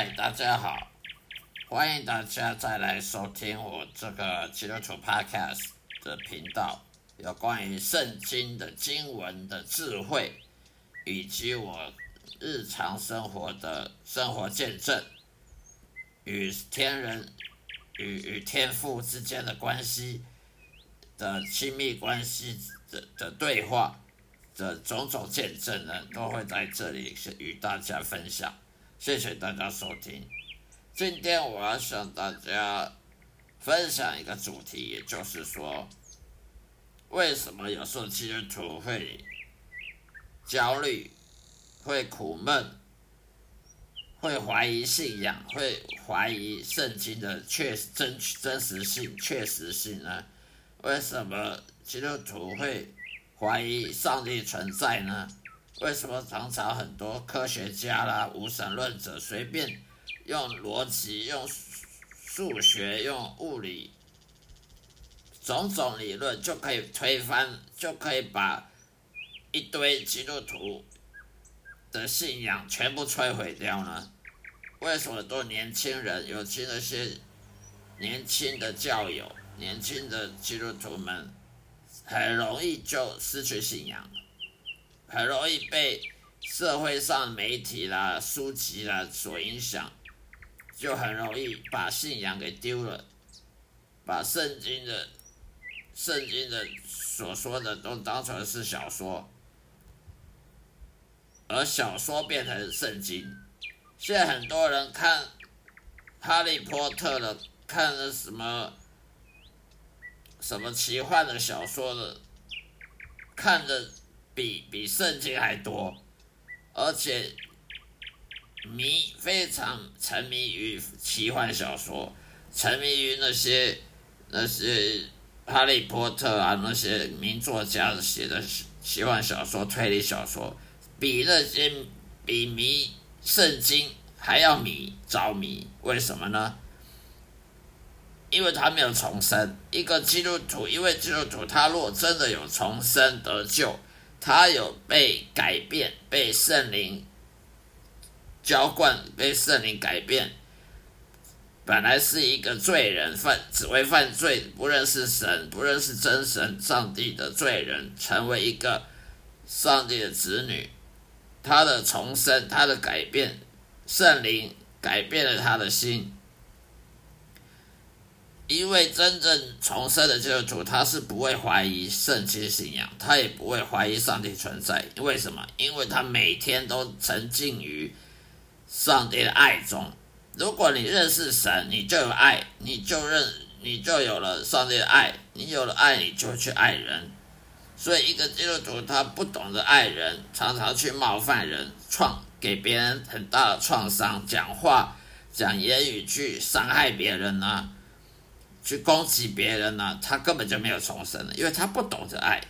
嗨，大家好，欢迎大家再来收听我这个基督徒 Podcast 的频道，有关于圣经的经文的智慧，以及我日常生活的生活见证，与天人与与天父之间的关系的亲密关系的的对话的种种见证呢，都会在这里与大家分享。谢谢大家收听。今天我要向大家分享一个主题，也就是说，为什么有时候基督徒会焦虑、会苦闷、会怀疑信仰、会怀疑圣经的确真真实性、确实性呢？为什么基督徒会怀疑上帝存在呢？为什么常常很多科学家啦、无神论者随便用逻辑、用数学、用物理种种理论就可以推翻，就可以把一堆基督徒的信仰全部摧毁掉呢？为什么多年轻人，尤其那些年轻的教友、年轻的基督徒们，很容易就失去信仰？很容易被社会上媒体啦、书籍啦所影响，就很容易把信仰给丢了，把圣经的、圣经的所说的都当成是小说，而小说变成圣经。现在很多人看《哈利波特》的，看了什么什么奇幻的小说的，看的。比比圣经还多，而且迷非常沉迷于奇幻小说，沉迷于那些那些哈利波特啊那些名作家写的奇幻小说、推理小说，比那些比迷圣经还要迷着迷。为什么呢？因为他没有重生。一个基督徒，因为基督徒他若真的有重生得救。他有被改变，被圣灵浇灌，被圣灵改变。本来是一个罪人，犯只会犯罪，不认识神，不认识真神上帝的罪人，成为一个上帝的子女。他的重生，他的改变，圣灵改变了他的心。因为真正重生的基督徒，他是不会怀疑圣经信仰，他也不会怀疑上帝存在。为什么？因为他每天都沉浸于上帝的爱中。如果你认识神，你就有爱，你就认，你就有了上帝的爱。你有了爱，你就去爱人。所以，一个基督徒他不懂得爱人，常常去冒犯人，创给别人很大的创伤，讲话讲言语去伤害别人呢？去攻击别人呢，他根本就没有重生了，因为他不懂得爱。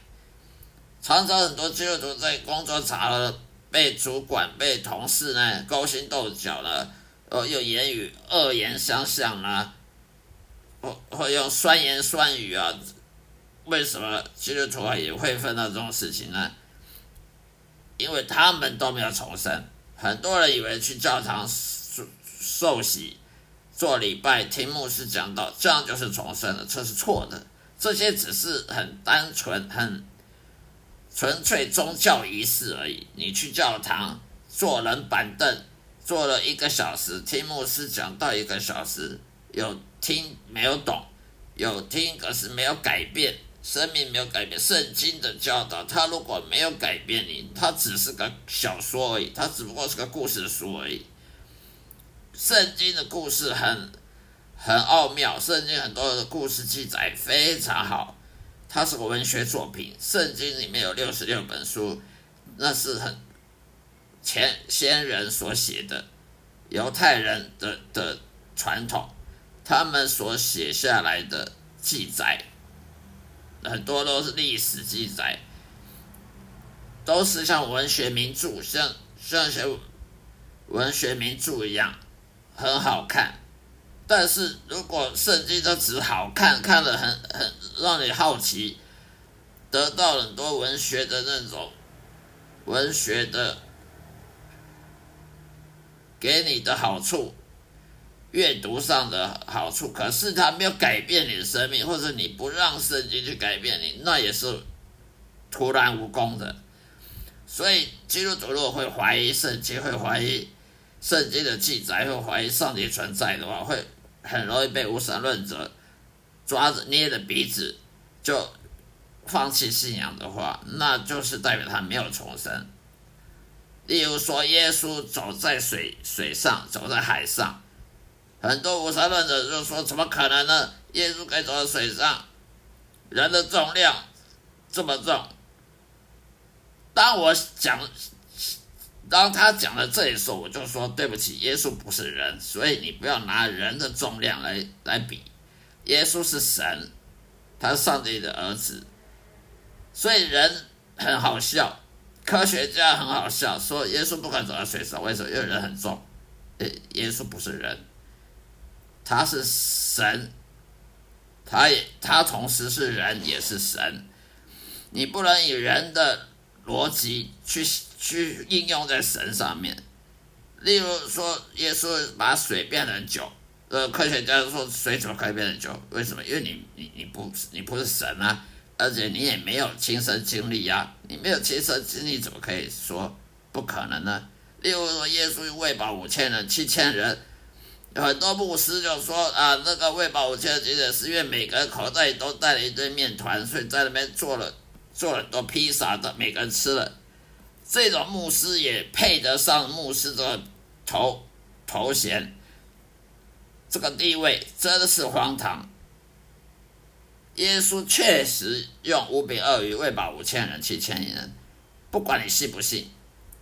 常常很多基督徒在工作场合被主管、被同事呢勾心斗角了，呃，用言语恶言相向啊，或或用酸言酸语啊。为什么基督徒也会碰到这种事情呢？因为他们都没有重生。很多人以为去教堂受受洗。做礼拜听牧师讲道，这样就是重生了，这是错的。这些只是很单纯、很纯粹宗教仪式而已。你去教堂坐人板凳坐了一个小时，听牧师讲道一个小时，有听没有懂？有听可是没有改变，生命没有改变。圣经的教导，它如果没有改变你，它只是个小说而已，它只不过是个故事书而已。圣经的故事很很奥妙，圣经很多的故事记载非常好，它是个文学作品。圣经里面有六十六本书，那是很前先人所写的，犹太人的的传统，他们所写下来的记载，很多都是历史记载，都是像文学名著，像像些文学名著一样。很好看，但是如果圣经都只好看，看了很很让你好奇，得到很多文学的那种文学的给你的好处，阅读上的好处，可是他没有改变你的生命，或者你不让圣经去改变你，那也是徒然无功的。所以基督徒如果会怀疑圣经，会怀疑圣经的记载，会怀疑上帝存在的话，会很容易被无神论者抓着捏着鼻子就放弃信仰的话，那就是代表他没有重生。例如说，耶稣走在水水上，走在海上，很多无神论者就说：怎么可能呢？耶稣可以走在水上，人的重量这么重。当我讲，当他讲到这里说，我就说对不起，耶稣不是人，所以你不要拿人的重量来来比。耶稣是神，他是上帝的儿子，所以人很好笑。科学家很好笑，说耶稣不可能走在水上，为什么？因为人很重。耶稣不是人，他是神，他也他同时是人也是神。你不能以人的逻辑去去应用在神上面。例如说，耶稣把水变成酒，呃，科学家说水怎么可以变成酒？为什么？因为你你你不你不是神啊。而且你也没有亲身经历呀，你没有亲身经历，怎么可以说不可能呢？例如说，耶稣喂饱五千人、七千人，很多牧师就说啊，那个喂饱五千人，其实是因为每个人口袋里都带了一堆面团，所以在那边做了做了很多披萨的，每个人吃了。这种牧师也配得上牧师的头头衔，这个地位真的是荒唐。耶稣确实用五饼二鱼喂饱五千人、七千人，不管你信不信。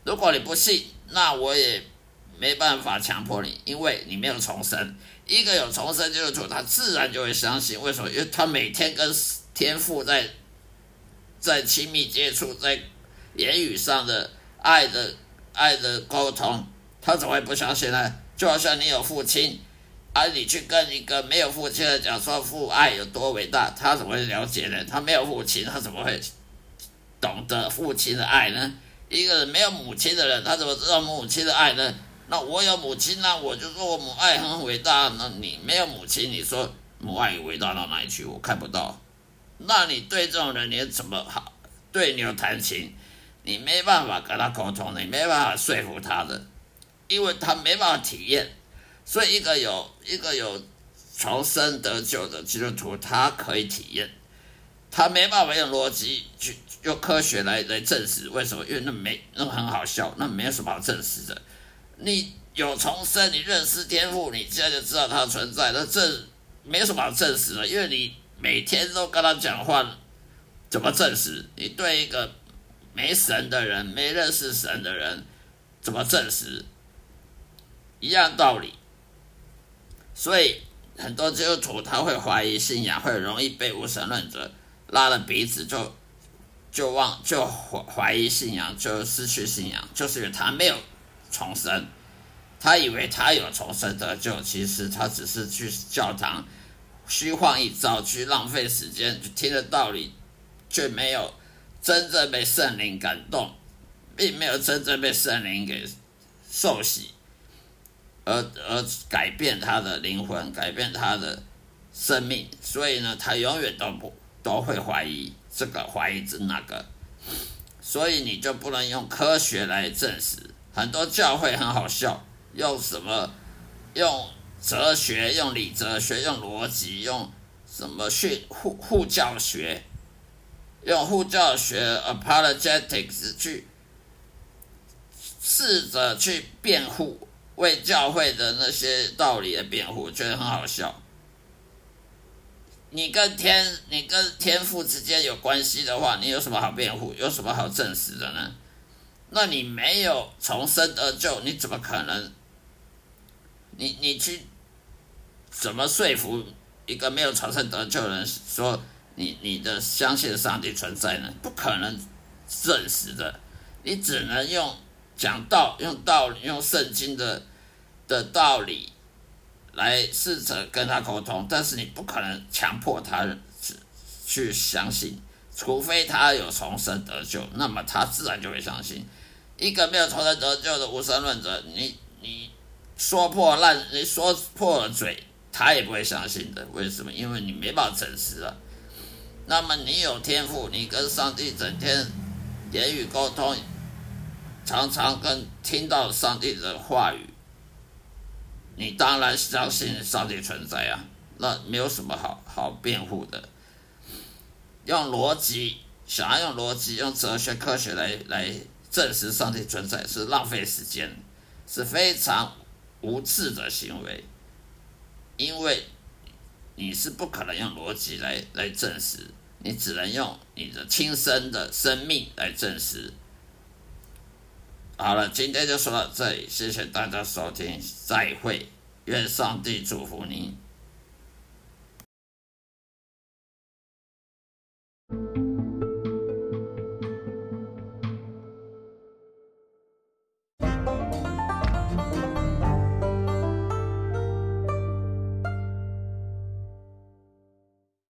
如果你不信，那我也没办法强迫你，因为你没有重生。一个有重生基督徒，他自然就会相信。为什么？因为他每天跟天父在在亲密接触，在言语上的爱的爱的沟通，他怎么会不相信呢？就好像你有父亲。而你去跟一个没有父亲的讲说父爱有多伟大，他怎么会了解呢？他没有父亲，他怎么会懂得父亲的爱呢？一个人没有母亲的人，他怎么知道母亲的爱呢？那我有母亲那我就说我母爱很伟大。那你没有母亲，你说母爱伟大到哪里去？我看不到。那你对这种人，你怎么好对牛弹琴？你没办法跟他沟通，你没办法说服他的，因为他没办法体验。所以，一个有一个有重生得救的基督徒，他可以体验，他没办法用逻辑去用科学来来证实为什么，因为那没那很好笑，那没有什么好证实的。你有重生，你认识天赋，你现在就知道它存在，那这没什么好证实的，因为你每天都跟他讲话，怎么证实？你对一个没神的人、没认识神的人，怎么证实？一样道理。所以很多基督徒他会怀疑信仰，会容易被无神论者拉了鼻子就就忘就怀怀疑信仰，就失去信仰，就是因为他没有重生，他以为他有重生得救，其实他只是去教堂虚晃一招，去浪费时间，去听的道理，却没有真正被圣灵感动，并没有真正被圣灵给受洗。而而改变他的灵魂，改变他的生命，所以呢，他永远都不都会怀疑这个，怀疑这那个，所以你就不能用科学来证实。很多教会很好笑，用什么用哲学、用理哲学、用逻辑、用什么训护护教学，用护教学 apologetics 去试着去辩护。为教会的那些道理的辩护，觉得很好笑。你跟天，你跟天父之间有关系的话，你有什么好辩护？有什么好证实的呢？那你没有重生得救，你怎么可能？你你去怎么说服一个没有重生得救的人说你你的相信上帝存在呢？不可能证实的，你只能用。讲道，用道理，用圣经的的道理来试着跟他沟通，但是你不可能强迫他去相信，除非他有重生得救，那么他自然就会相信。一个没有重生得救的无神论者，你你说破烂，你说破了嘴，他也不会相信的。为什么？因为你没办法证实啊。那么你有天赋，你跟上帝整天言语沟通，常常跟听到上帝的话语，你当然相信上帝存在啊。那没有什么好好辩护的。用逻辑，想要用逻辑、用哲学、科学来来证实上帝存在，是浪费时间，是非常无智的行为，因为你是不可能用逻辑来来证实。你只能用你的亲身的生命来证实。好了，今天就说到这里，谢谢大家收听，再会，愿上帝祝福您。